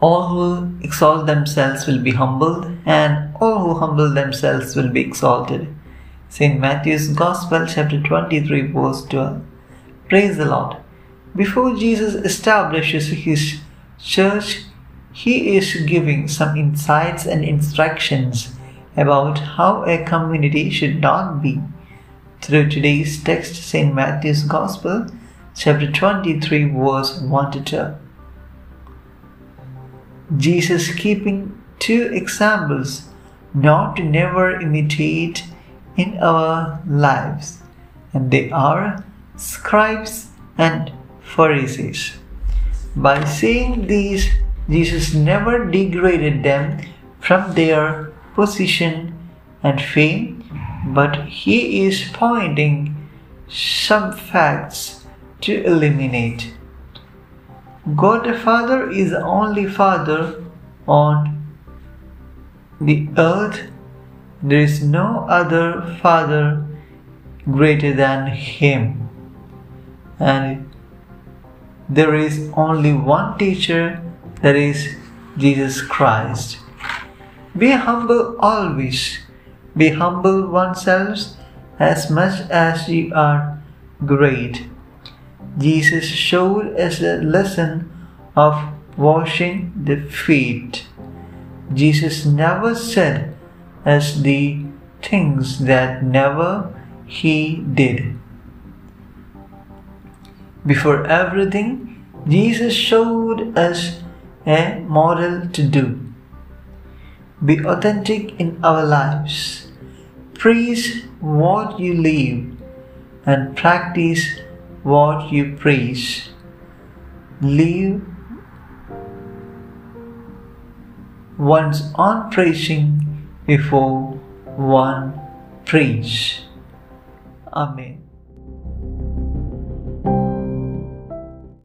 All who exalt themselves will be humbled, and all who humble themselves will be exalted. St. Matthew's Gospel, chapter 23, verse 12. Praise the Lord. Before Jesus establishes his church, he is giving some insights and instructions about how a community should not be. Through today's text, St. Matthew's Gospel, chapter 23, verse 1 to 12. Jesus keeping two examples not to never imitate in our lives, and they are scribes and Pharisees. By saying these, Jesus never degraded them from their position and fame, but he is pointing some facts to eliminate. God the Father is the only Father on the earth. There is no other Father greater than Him. And there is only one teacher, that is Jesus Christ. Be humble always. Be humble oneself as much as you are great. Jesus showed us a lesson of washing the feet. Jesus never said as the things that never he did. Before everything, Jesus showed us a model to do. Be authentic in our lives. Praise what you live and practice what you preach. Live once on preaching before one preach. Amen.